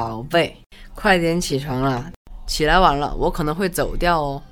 宝贝快点起床了起来晚了我可能会走掉哦。